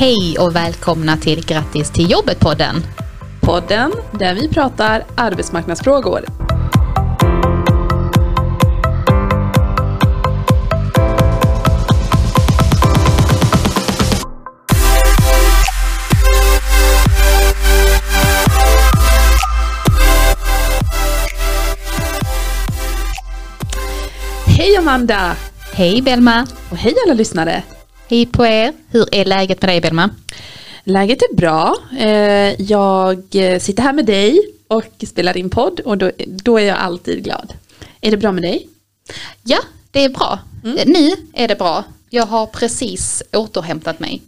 Hej och välkomna till Grattis till jobbet-podden. Podden där vi pratar arbetsmarknadsfrågor. Hej Amanda! Hej Belma! Och hej alla lyssnare! Hej på er! Hur är läget med dig Belma? Läget är bra. Eh, Jag sitter här med dig och spelar in podd och då, då är jag alltid glad. Är det bra med dig? Ja, det är bra. Nu är det bra. Jag har precis återhämtat mig.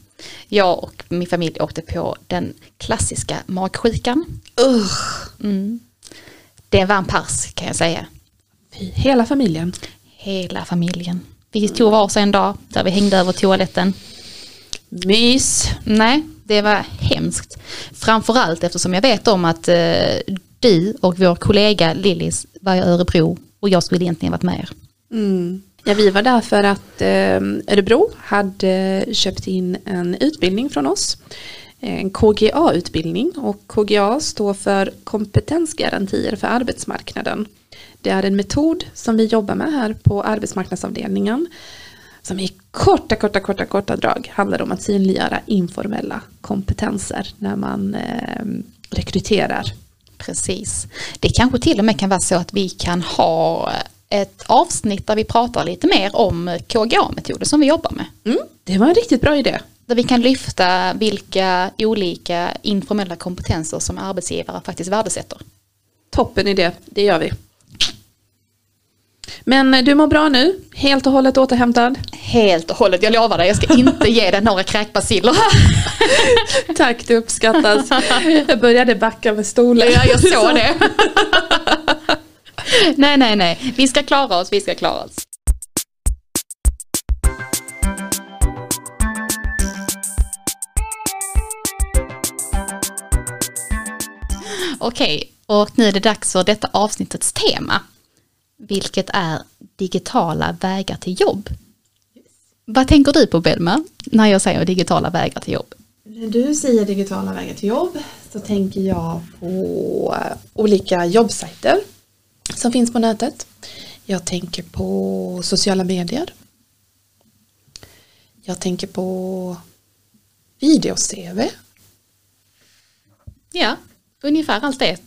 Jag och min familj åkte på den klassiska magsjukan. Mm. Det var en pers kan jag säga. Hela familjen. Hela familjen. Vi tog varsin dag där vi hängde över toaletten. Mys. Nej, det var hemskt. Framförallt eftersom jag vet om att eh, du och vår kollega Lillis var i Örebro och jag skulle egentligen varit med er. Mm. Ja, vi var där för att eh, Örebro hade köpt in en utbildning från oss. En KGA-utbildning och KGA står för kompetensgarantier för arbetsmarknaden. Det är en metod som vi jobbar med här på arbetsmarknadsavdelningen som i korta, korta, korta, korta drag handlar om att synliggöra informella kompetenser när man eh, rekryterar. Precis. Det kanske till och med kan vara så att vi kan ha ett avsnitt där vi pratar lite mer om KGA-metoder som vi jobbar med. Mm, det var en riktigt bra idé. Där vi kan lyfta vilka olika informella kompetenser som arbetsgivare faktiskt värdesätter. Toppen idé, det gör vi. Men eh, du mår bra nu, helt och hållet återhämtad. Helt och hållet, jag lovar dig, jag ska inte ge dig några kräkbaciller. Tack, det uppskattas. Jag började backa med stolen. Ja, jag såg det. nej, nej, nej. Vi ska klara oss, vi ska klara oss. Okej, och nu är det dags för detta avsnittets tema. Vilket är digitala vägar till jobb. Vad tänker du på Belma när jag säger digitala vägar till jobb? När du säger digitala vägar till jobb så tänker jag på olika jobbsajter som finns på nätet. Jag tänker på sociala medier. Jag tänker på video-CV. Ja, ungefär allt det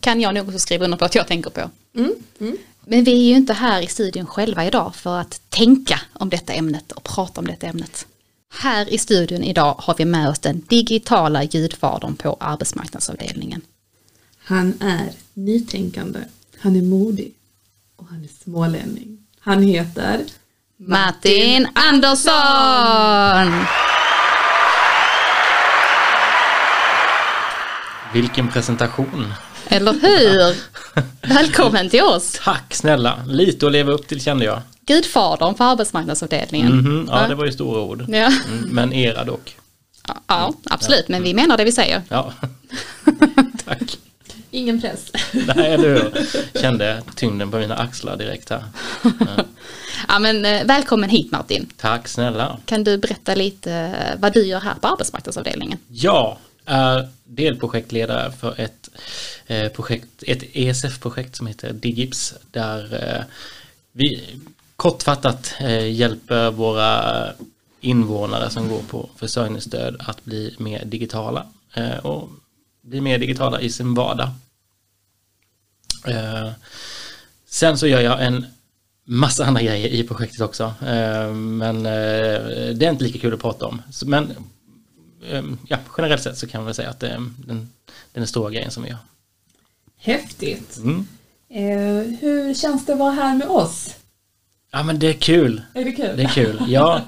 kan jag nog också skriva under på att jag tänker på. Mm. Mm. Men vi är ju inte här i studion själva idag för att tänka om detta ämnet och prata om detta ämnet. Här i studion idag har vi med oss den digitala ljudfadern på arbetsmarknadsavdelningen. Han är nytänkande, han är modig och han är smålänning. Han heter Martin Andersson! Vilken presentation! Eller hur? Välkommen till oss! Tack snälla! Lite att leva upp till kände jag. Gudfadern på arbetsmarknadsavdelningen. Mhm, ja, det var ju stora ord. Ja, Mm, men era dock. ja, absolut, men vi menar det vi säger. Ja, tack. ingen press. Nej, du kände tyngden på mina axlar direkt här. Ja, Ja, men eh, välkommen hit Martin. tack snälla. Kan du berätta lite eh, vad du gör här på arbetsmarknadsavdelningen? Jag är delprojektledare för ett eh, projekt, ett ESF-projekt som heter Digips där eh, vi kortfattat eh, hjälper våra invånare som går på försörjningsstöd att bli mer digitala och bli mer digitala i sin vardag. Sen så gör jag en massa andra grejer i projektet också men det är inte lika kul att prata om. Men ja, generellt sett så kan man väl säga att det är den, den stora grejen som vi gör. Häftigt. Mm. Eh, hur känns det att vara här med oss? Ja men det är kul. Är det kul? Det är kul. Ja,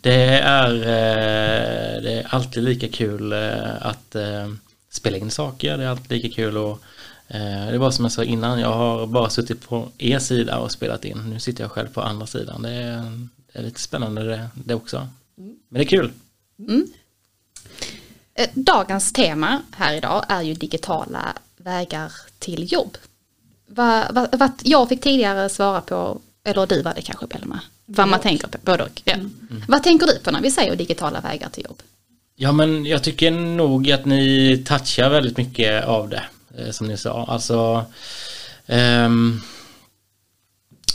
det är, eh, det är alltid lika kul eh, att eh, spela in saker. Det är alltid lika kul och eh, det var som jag sa innan, jag har bara suttit på er sida och spelat in. Nu sitter jag själv på andra sidan. Det är, det är lite spännande det, det också. Men det är kul. Eh, Dagens tema här idag är ju digitala vägar till jobb. Vad, vad, vad jag fick tidigare svara på, eller du var det kanske Pelma, vad man tänker på, både och. Ja. Vad tänker du på när vi säger digitala vägar till jobb? Ja men jag tycker nog att ni touchar väldigt mycket av det eh, som ni sa. Alltså ehm,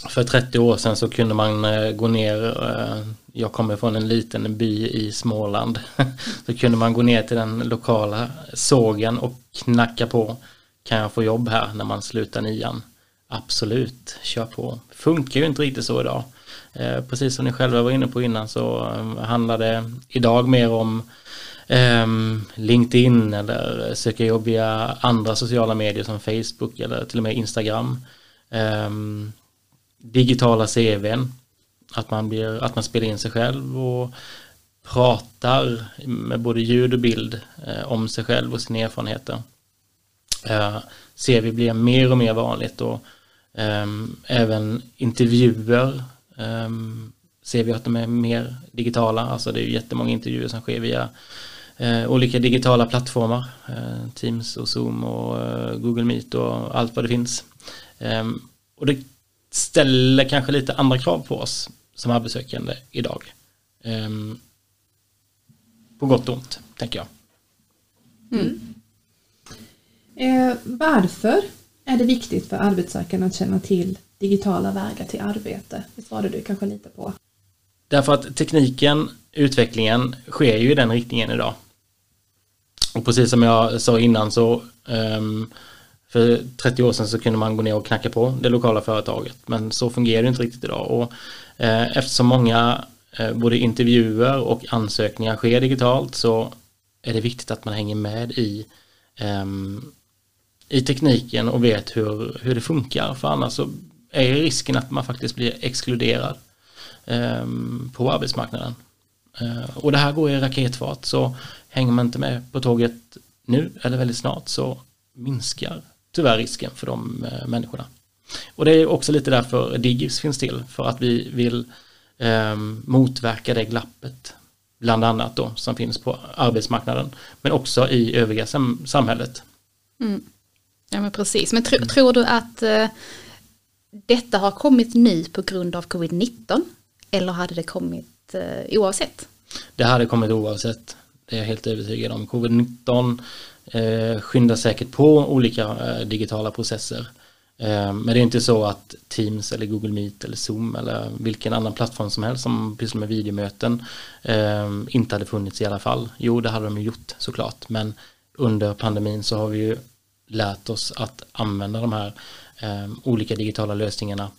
för 30 år sedan så kunde man eh, gå ner, eh, jag kommer från en liten by i Småland, så kunde man gå ner till den lokala sågen och knacka på, kan jag få jobb här när man slutar nian? Absolut, kör på. Funkar ju inte riktigt så idag. Eh, precis som ni själva var inne på innan så eh, handlar det idag mer om ehm, LinkedIn eller söka jobb via andra sociala medier som Facebook eller till och med Instagram. Ehm, digitala CVn. Att man, blir, att man spelar in sig själv och pratar med både ljud och bild eh, om sig själv och sina erfarenheter. Eh, vi blir mer och mer vanligt och eh, även intervjuer eh, ser vi att de är mer digitala. Alltså det är ju jättemånga intervjuer som sker via eh, olika digitala plattformar. Eh, Teams och Zoom och eh, Google Meet och allt vad det finns. Ehm, och det ställer kanske lite andra krav på oss som arbetssökande idag. Um, på gott och ont, tänker jag. Mm. Eh, varför är det viktigt för arbetssökande att känna till digitala vägar till arbete? Det svarade du kanske lite på. Därför att tekniken, utvecklingen sker ju i den riktningen idag. Och precis som jag sa innan så um, för 30 år sedan så kunde man gå ner och knacka på det lokala företaget men så fungerar det inte riktigt idag och eh, eftersom många eh, både intervjuer och ansökningar sker digitalt så är det viktigt att man hänger med i eh, i tekniken och vet hur, hur det funkar för annars så är risken att man faktiskt blir exkluderad ehm, på arbetsmarknaden. Eh, och det här går i raketfart så hänger man inte med på tåget nu eller väldigt snart så minskar tyvärr risken för de eh, människorna. Och det är också lite därför Digis finns till, för att vi vill eh, motverka det glappet, bland annat då, som finns på arbetsmarknaden, men också i övriga sam samhället. Mm. Ja men precis, men tro, tror du att eh, detta har kommit nu på grund av covid-19 eller hade det kommit eh, oavsett? Det hade kommit oavsett, det är jag helt övertygad om. Covid-19 eh, skyndar säkert på olika eh, digitala processer. Eh, men det är inte så att Teams eller Google Meet eller Zoom eller vilken annan plattform som helst som pysslar med videomöten eh, inte hade funnits i alla fall. Jo, det hade de ju gjort såklart, men under pandemin så har vi ju lärt oss att använda de här eh, olika digitala lösningarna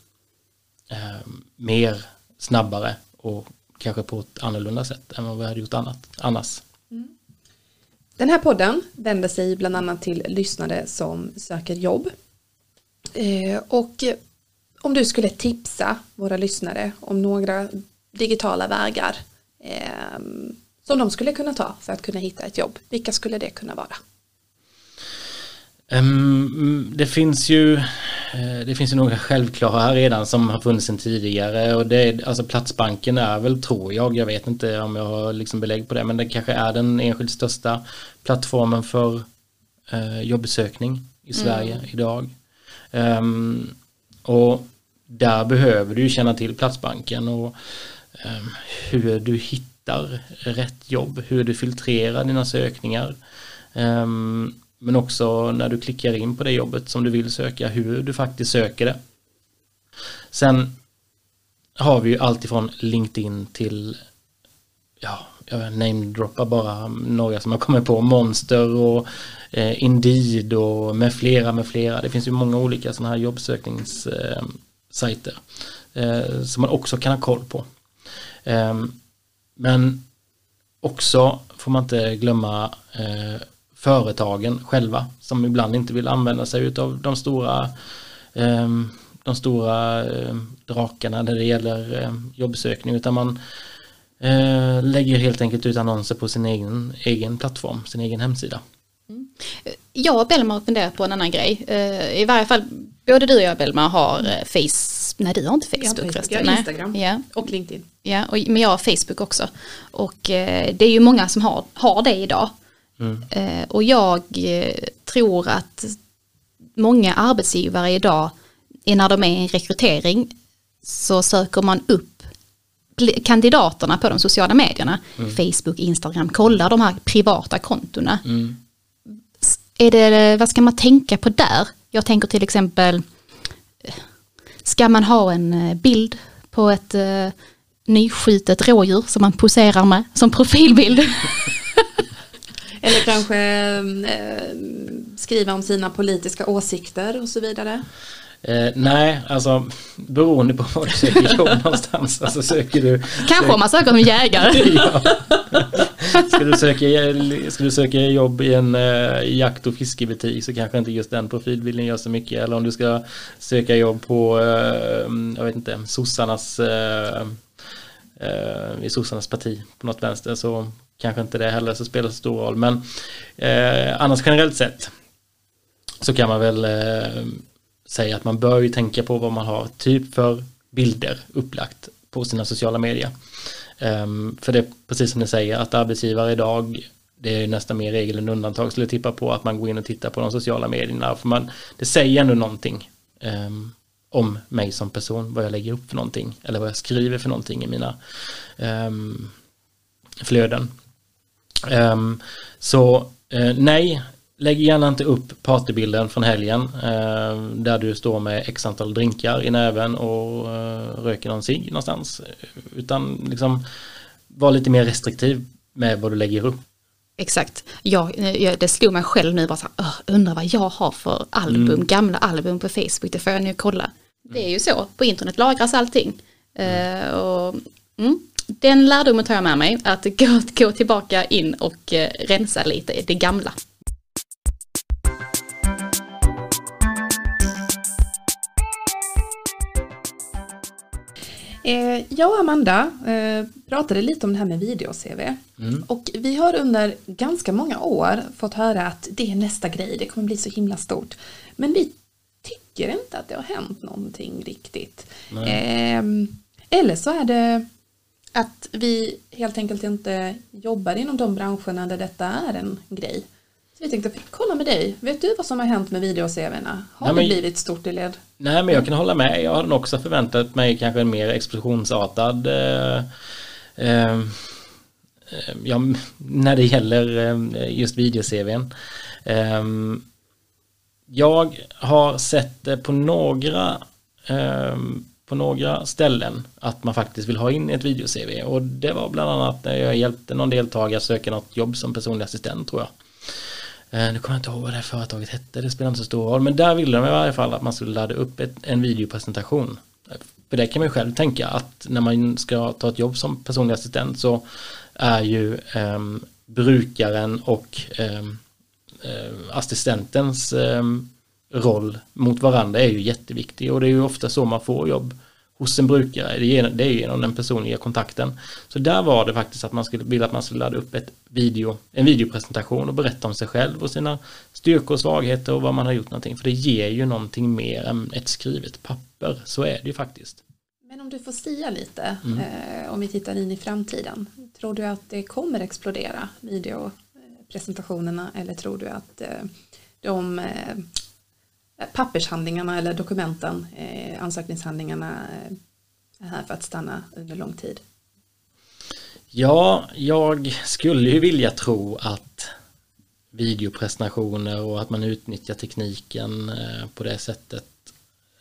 eh, mer snabbare och kanske på ett annorlunda sätt än vad vi hade gjort annat, annars. Den här podden vänder sig bland annat till lyssnare som söker jobb. Eh, och om du skulle tipsa våra lyssnare om några digitala vägar eh, som de skulle kunna ta för att kunna hitta ett jobb, vilka skulle det kunna vara? Ehm, mm, det finns ju det finns ju några självklara redan som har funnits sedan tidigare och det är, alltså Platsbanken är väl tror jag, jag vet inte om jag har liksom belägg på det men det kanske är den enskilt största plattformen för eh, jobbsökning i mm. Sverige mm. idag. Um, och där behöver du känna till Platsbanken och um, hur du hittar rätt jobb, hur du filtrerar dina sökningar. Um, men också när du klickar in på det jobbet som du vill söka, hur du faktiskt söker det. Sen har vi ju alltifrån LinkedIn till, ja, jag namedroppar bara några som har kommit på, Monster och eh, Indeed och med flera, med flera. Det finns ju många olika sådana här jobbsökningssajter eh, eh, som man också kan ha koll på. Eh, men också får man inte glömma eh, företagen själva som ibland inte vill använda sig av de stora ehm, de stora ehm, drakarna när det gäller ehm, jobbsökning utan man eh, lägger helt enkelt ut annonser på sin egen, egen plattform, sin egen hemsida. Mm. Jag och Belmar funderar på en annan grej. Eh, I varje fall både du och jag Belmar har eh, Face, nej du har inte Facebook, jag förresten. Jag har Instagram ja. och LinkedIn. Ja, och, men jag har Facebook också. Och det är ju många som har, har det idag. Mm. Och jag eh, tror att många arbetsgivare idag, när de är i en rekrytering, så söker man upp kandidaterna på de sociala medierna, Facebook, Instagram, kollar de här privata kontona. Mm. Är det, vad ska man tänka på där? Jag tänker till exempel, eh, ska man ha en eh, bild på ett eh, nyskjutet rådjur som man poserar med som profilbild? Eller kanske eh, skriva om sina politiska åsikter och så vidare. Eh, nej, alltså beroende på var du söker jobb någonstans. Alltså söker du... Kanske om man söker som jägare. ja. ska, du söka, ska du söka jobb i en eh, jakt och fiskebutik så kanske inte just den profilbilden gör så mycket. Eller om du ska söka jobb på, eh, jag vet inte, sossarnas, eh, eh, i sossarnas parti på något vänster så kanske inte det heller så spelar så stor roll. Men eh, annars generellt sett så kan man väl eh, säga att man bör ju tänka på vad man har typ för bilder upplagt på sina sociala medier. Um, för det är precis som ni säger att arbetsgivare idag det är nästan mer regel än undantag skulle jag tippa på att man går in och tittar på de sociala medierna. För man, det säger ändå någonting um, om mig som person, vad jag lägger upp för någonting eller vad jag skriver för någonting i mina um, flöden. Um, så uh, nej, lägg gärna inte upp partybilden från helgen uh, där du står med x antal drinkar i näven och uh, röker någon cigg någonstans. Utan liksom var lite mer restriktiv med vad du lägger upp. Exakt. Jag, jag, det slog mig själv nu bara så här, "Åh, undrar vad jag har för album, gamla album på Facebook, det får jag nu kolla. Det är ju så, på internet lagras allting. Eh, och, mm, den lärdomen tar jag med mig, att gå, gå tillbaka in och eh, rensa lite i det gamla. Eh, jag och Amanda eh, pratade lite om det här med video-CV. Och vi har under ganska många år fått höra att det är nästa grej, det kommer bli så himla stort. Men vi tycker inte att det har hänt någonting riktigt. Eh, eller så är det att vi helt enkelt inte jobbar inom de branscherna där detta är en grej. Så vi tänkte kolla med dig, vet du vad som har hänt med video-CVna? Har Nej, det men- blivit stort i led? Nej men jag kan hålla med. Jag hade också förväntat mig kanske en mer explosionsartad eh, eh, ja, när det gäller eh, just video-CVn. Eh, jag har sett det på några eh, på några ställen att man faktiskt vill ha in ett video-CV och det var bland annat när jag hjälpte någon deltagare söka något jobb som personlig assistent tror jag. Eh, nu kommer jag inte ihåg vad det här företaget hette, det spelar inte så stor roll. Men där ville de i varje fall att man skulle ladda upp ett, en videopresentation. För det kan man ju själv tänka att när man ska ta ett jobb som personlig assistent så är ju eh, brukaren och ehm, eh, assistentens ehm, roll mot varandra är ju jätteviktig och det är ju ofta så man får jobb hos en brukare, det är, genom- den personliga kontakten. Så där var det faktiskt att man skulle vilja att man skulle ladda upp ett video, en videopresentation och berätta om sig själv och sina styrkor och svagheter och vad man har gjort någonting. För det ger ju någonting mer än ett skrivet papper, så är det ju faktiskt. Men om du får sia lite, eh, om vi tittar in i framtiden. Tror du att det kommer explodera, videopresentationerna, eller tror du att eh, de eh, pappershandlingarna eller dokumenten, eh, ansökningshandlingarna är här för att stanna under lång tid? Ja, jag skulle ju vilja tro att videopresentationer och att man utnyttjar tekniken eh, på det sättet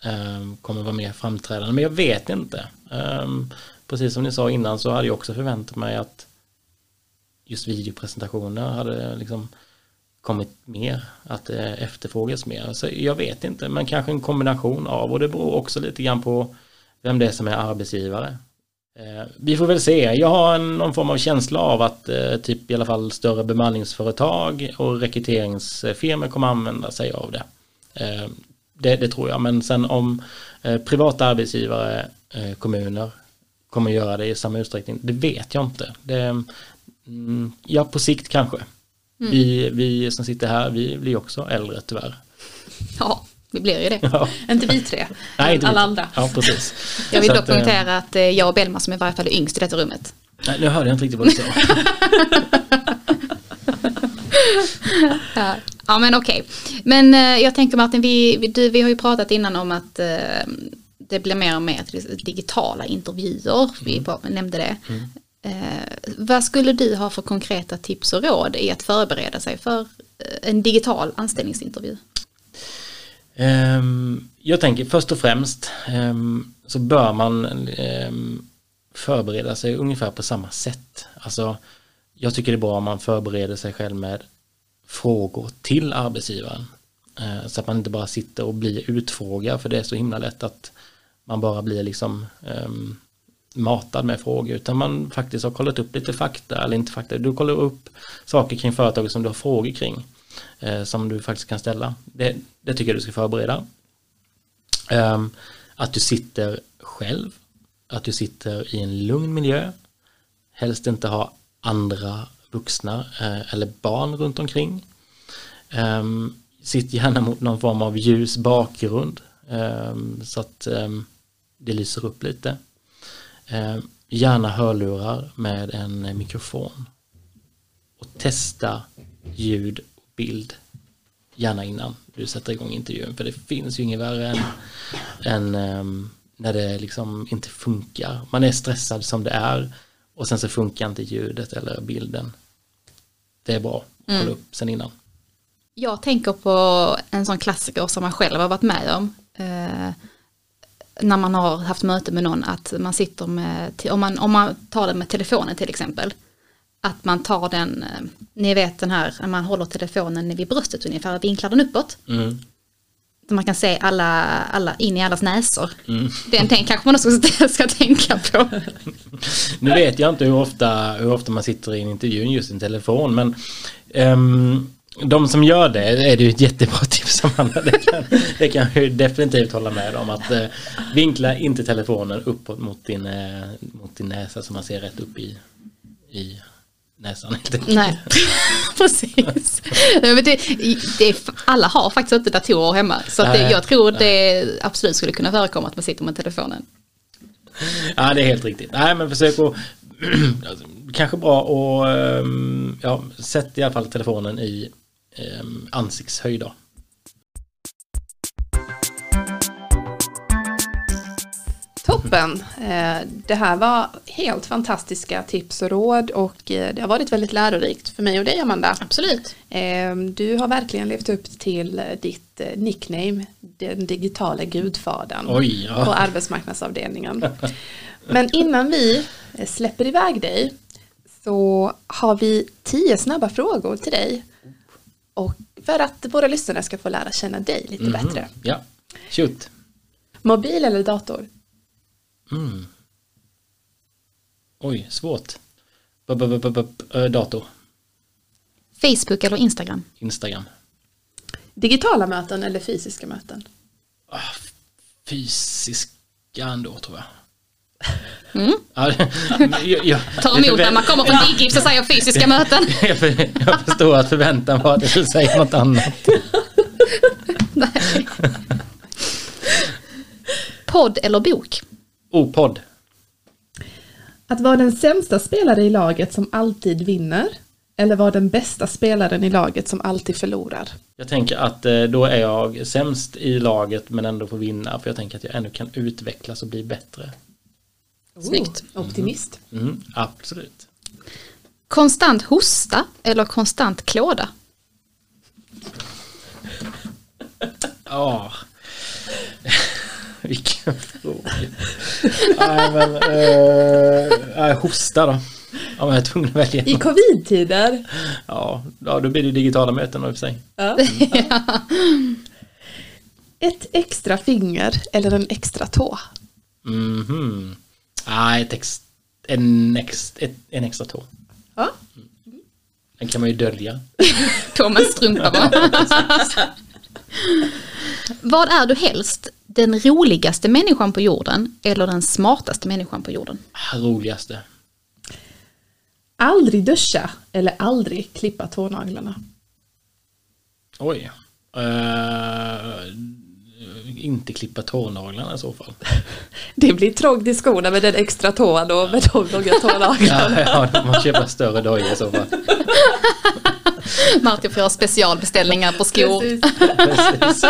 eh, kommer vara mer framträdande. Men jag vet inte. Precis som ni sa innan så hade jag också förväntat mig att just videopresentationer hade liksom kommit mer, att det efterfrågas mer. Så jag vet inte, men kanske en kombination av och det beror också lite grann på vem det är som är arbetsgivare. Eh, vi får väl se. Jag har någon form av känsla av att eh, typ i alla fall större bemanningsföretag och rekryteringsfirmor kommer använda sig av det. Eh, det, det tror jag, men sen om privata arbetsgivare, kommuner kommer göra det i samma utsträckning, det vet jag inte. Det, mm, ja, på sikt kanske. Vi, vi som sitter här, vi blir också äldre tyvärr. Ja, vi blir ju det. Ja. Inte vi tre, Nej, inte alla vi. andra. Ja, precis. Jag vill dock att, eh, poängtera att eh, jag och Belma som i varje fall är yngst i detta rummet. Nej, nu hörde jag inte riktigt vad du sa. Ja, men okej. Men eh, jag tänker Martin, vi, vi, du, vi har ju pratat innan om att det blir mer och mer digitala intervjuer, vi bara nämnde det. Eh, vad skulle du ha för konkreta tips och råd i att förbereda sig för eh, en digital anställningsintervju? Ehm, jag tänker först och främst ehm, så bör man ehm, förbereda sig ungefär på samma sätt. Alltså, jag tycker det är bra om man förbereder sig själv med frågor till arbetsgivaren. Eh, så att man inte bara sitter och blir utfrågad för det är så himla lätt att man bara blir liksom um, matad med frågor utan man faktiskt har kollat upp lite fakta eller inte fakta. Du kollar upp saker kring företaget som du har frågor kring eh, som du faktiskt kan ställa. Det, det tycker jag du ska förbereda. Um, att du sitter själv, att du sitter i en lugn miljö, helst inte ha andra vuxna eh, eller barn runt omkring. Um, sitt gärna mot någon form av ljus bakgrund um, så att um, det lyser upp lite gärna hörlurar med en mikrofon. Och testa ljud och bild gärna innan du sätter igång intervjun för det finns ju inget värre än, än när det liksom inte funkar. Man är stressad som det är och sen så funkar inte ljudet eller bilden. Det är bra att kolla mm. upp sen innan. Jag tänker på en sån klassiker som man själv har varit med om. Eh, när man har haft möte med någon att man sitter med, om man, om man tar det med telefonen till exempel. Att man tar den, eh, ni vet den här, när man håller telefonen vid bröstet ungefär, vinklar den uppåt. Mm man kan se alla, alla in i allas näsor. Mm. Den tänk, kanske man också ska, tänka på. nu vet jag inte hur ofta, hur ofta man sitter i en intervju just en telefon men um, de som gör det är det ju ett jättebra tips Amanda. Det kan, det kan jag definitivt hålla med om att uh, vinkla inte telefonen uppåt mot din, uh, mot din näsa så man ser rätt upp i, i näsan Nej, precis. Det, det, alla har faktiskt inte datorer hemma. Så det, jag tror det absolut skulle kunna förekomma att man sitter med telefonen. Ja, det är helt riktigt. Nej, men försök att kanske bra att ehm, ja, sätt i alla fall telefonen i ansiktshöjd då. Toppen! Eh, det här var helt fantastiska tips och råd och eh, det har varit väldigt lärorikt för mig och dig Amanda. Absolut. Eh, du har verkligen levt upp till ditt nickname, den digitala gudfadern Oj, ja. på arbetsmarknadsavdelningen. Men innan vi släpper iväg dig så har vi tio snabba frågor till dig. Och för att våra lyssnare ska få lära känna dig lite mm bättre. Ja, shoot. Mobil eller dator? Mm. Oj, svårt. B -b -b dator. Facebook eller Instagram? Instagram. Digitala möten eller fysiska möten? Ah, fysiska ändå tror jag. Mm. Ja, jag, jag, Tar emot när man kommer på Digips och säger fysiska möten. jag, jag förstår att förväntan var att jag skulle säga något annat. Podd eller bok? Opodd. Att vara den sämsta spelare i laget som alltid vinner eller vara den bästa spelaren i laget som alltid förlorar? Jag tänker att eh, då är jag sämst i laget men ändå får vinna för jag tänker att jag ändå kan utvecklas och bli bättre. Oh, Snyggt. Optimist. Mm. Mm, absolut. Konstant hosta eller konstant klåda? Ja. Vilken fråga. Nej men, eh, hosta då. Ja, men jag är tvungen att välja. I covid-tider? Ja, ja, då blir det digitala möten i och för sig. Ja. Mm. Ett extra finger eller en extra tå? Mhm. Mm ah, ett ex, en, ex, ett, en extra tå. Ja. Den kan man ju dölja. På med strumpa bara. Vad är du helst? Den roligaste människan på jorden eller den smartaste människan på jorden? Roligaste. Aldrig duscha eller aldrig klippa tånaglarna? Oj. Uh, inte klippa tånaglarna i så fall. Det blir trångt i skorna med den extra tån och med de långa tånaglarna. ja, ja, man köper större dojor i så fall. Martin får göra specialbeställningar på skor. Precis. Precis.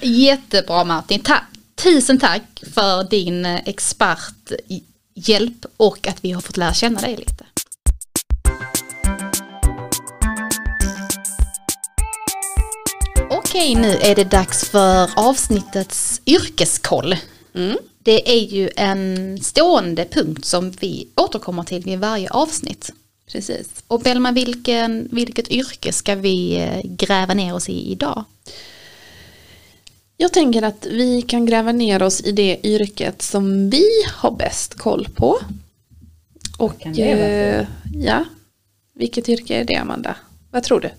Jättebra Martin. Ta tusen tack för din experthjälp och att vi har fått lära känna dig lite. Okej, nu är det dags för avsnittets yrkeskoll. Det är ju en stående punkt som vi återkommer till vid varje avsnitt. Precis. Och Belma, vilken, vilket yrke ska vi eh, gräva ner oss i idag? Jag tänker att vi kan gräva ner oss i det yrket som vi har bäst koll på. Och kan det vara för? eh, ja, vilket yrke är det Amanda? Vad tror du?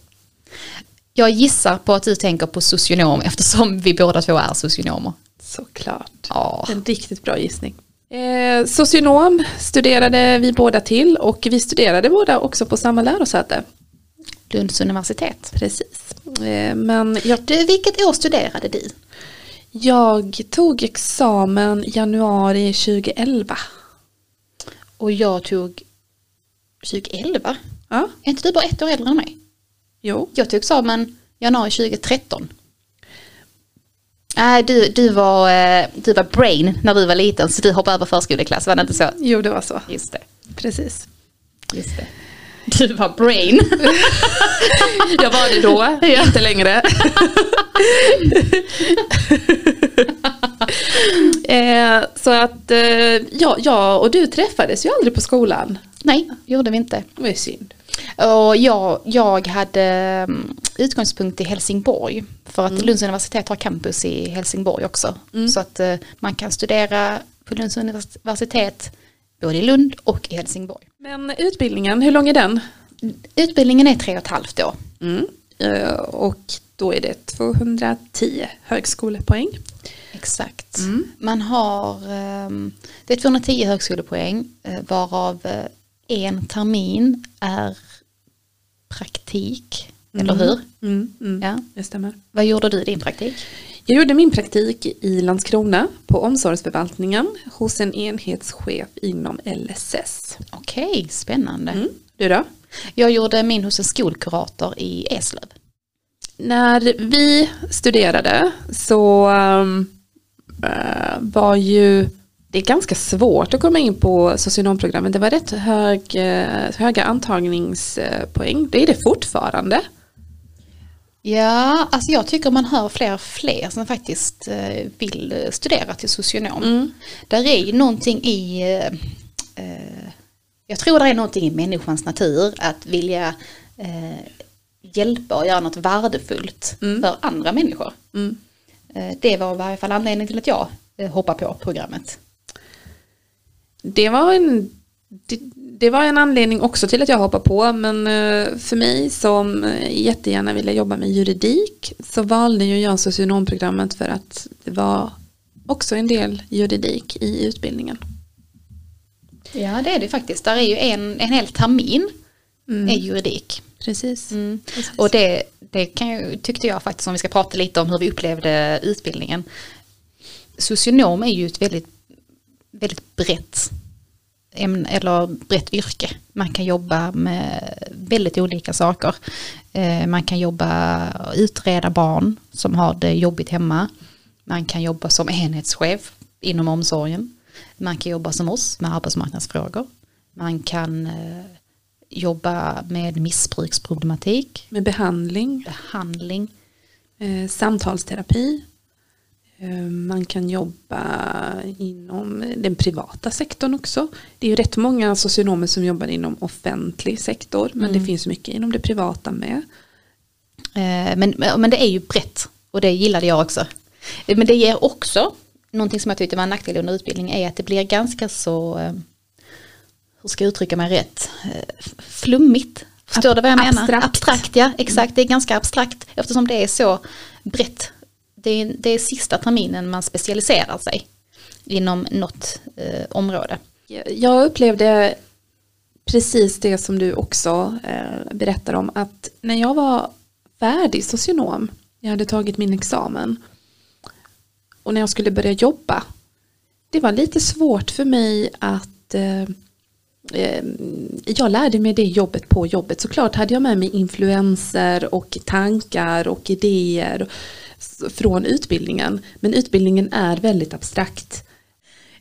Jag gissar på att du tänker på socionom eftersom vi båda två är socionomer. Såklart. Ja, En riktigt bra gissning. Eh, socionom studerade vi båda till och vi studerade båda också på samma lärosäte. Lunds universitet. Precis. Eh, men jag, Du, vilket år studerade du? jag tog examen januari 2011. Och jag tog 2011. Ja, Är inte du bara ett år äldre än mig? Jo. Jag tog examen januari 2013. Nej, du, du, var, eh, du var brain när du var liten så du hoppade över förskoleklass, var det inte så? Jo, det var så. Just det. Precis. Just det. Du var brain. Jag var det då, Ja. inte längre. eh, så att eh, ja, jag och du träffades ju aldrig på skolan. Nej, gjorde vi inte. Det ju synd. Och jag, jag hade mm, utgångspunkt i Helsingborg. För att Lunds universitet har campus i Helsingborg också. Så att eh, man kan studera på Lunds universitet både i Lund och i Helsingborg. Men utbildningen, hur lång är den? Utbildningen är tre och ett halvt år. Mm. Eh, och då är det 210 högskolepoäng. Exakt. Man har, ehm, det är 210 högskolepoäng eh, varav en termin är praktik. Eller hur? Mm, mm, Ja. Det stämmer. Vad gjorde du i din praktik? Jag gjorde min praktik i Landskrona på omsorgsförvaltningen hos en enhetschef inom LSS. Okej, spännande. Mm. Du då? Jag gjorde min hos en skolkurator i Eslöv. När vi studerade så um, eh, var ju det är ganska svårt att komma in på socionomprogrammet. Det var rätt hög, eh, höga antagningspoäng. Det är det fortfarande. Ja, alltså jag tycker man hör fler och fler som faktiskt eh, vill studera till socionom. Mm. Där är ju någonting i, eh, eh, jag tror det är någonting i människans natur att vilja eh, hjälpa och göra något värdefullt för andra människor. Mm. Det var i varje fall anledningen till att jag hoppade på programmet. Det var en det, det var en anledning också till att jag hoppade på men eh, för mig som eh, jättegärna ville jobba med juridik så valde ju jag socionomprogrammet för att det var också en del juridik i utbildningen. Ja det är det faktiskt. Där är ju en, en hel termin är juridik. Precis. Mm. Och det, det kan ju, tyckte jag faktiskt om vi ska prata lite om hur vi upplevde utbildningen. Socionom är ju ett väldigt, väldigt brett ämne, eller brett yrke. Man kan jobba med väldigt olika saker. Eh, Man kan jobba och utreda barn som har det jobbigt hemma. Man kan jobba som enhetschef inom omsorgen. Man kan jobba som oss med arbetsmarknadsfrågor. Man kan eh, jobba med missbruksproblematik, Med behandling, behandling. eh, samtalsterapi. Eh, man kan jobba inom den privata sektorn också. Det är ju rätt många socionomer som jobbar inom offentlig sektor men det finns mycket inom det privata med. Eh, Men, men det är ju brett och det gillade jag också. Eh, Men det ger också, någonting som jag tyckte var en nackdel under utbildning är att det blir ganska så, hur ska jag uttrycka mig rätt, flummigt. Förstår du vad jag menar? Abstrakt. Abstrakt, ja exakt. Det är ganska abstrakt eftersom det är så brett. Det är, det är sista terminen man specialiserar sig inom något eh, område. Jag upplevde precis det som du också eh, berättar om att när jag var färdig socionom, jag hade tagit min examen och när jag skulle börja jobba, det var lite svårt för mig att eh, eh jag lärde mig det jobbet på jobbet. Såklart hade jag med mig influenser och tankar och idéer från utbildningen. Men utbildningen är väldigt abstrakt.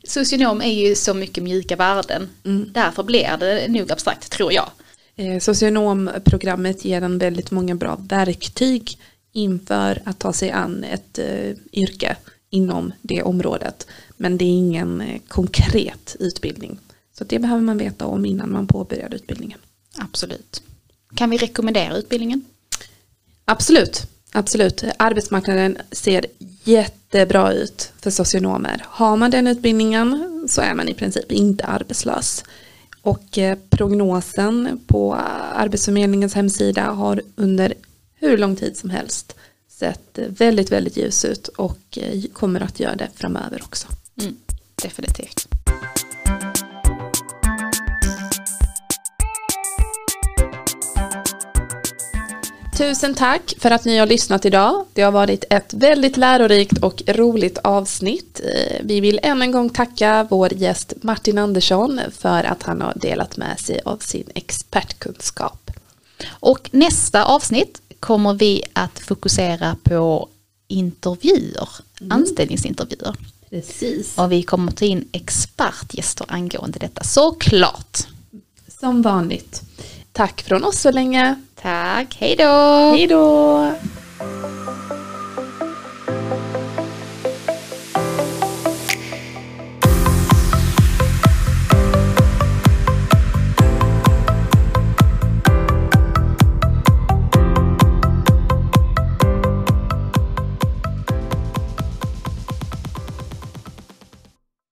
Socionom är ju så mycket mjuka värden. Därför blir det nog abstrakt tror jag. Eh, Socionomprogrammet ger en väldigt många bra verktyg inför att ta sig an ett eh, yrke inom det området. Men det är ingen eh, konkret utbildning. Så det behöver man veta om innan man påbörjar utbildningen. Absolut. Kan vi rekommendera utbildningen? Absolut, absolut. Arbetsmarknaden ser jättebra ut för socionomer. Har man den utbildningen så är man i princip inte arbetslös. Och eh, prognosen på Arbetsförmedlingens hemsida har under hur lång tid som helst sett väldigt, väldigt ljus ut och eh, kommer att göra det framöver också. Mm, definitivt. Tusen tack för att ni har lyssnat idag. Det har varit ett väldigt lärorikt och roligt avsnitt. Eh, Vi vill än en gång tacka vår gäst Martin Andersson för att han har delat med sig av sin expertkunskap. Och nästa avsnitt kommer vi att fokusera på intervjuer, anställningsintervjuer. Precis. Och vi kommer ta in expertgäster angående detta, såklart. Som vanligt. Tack från oss så länge. Tack, hej då! Hej då!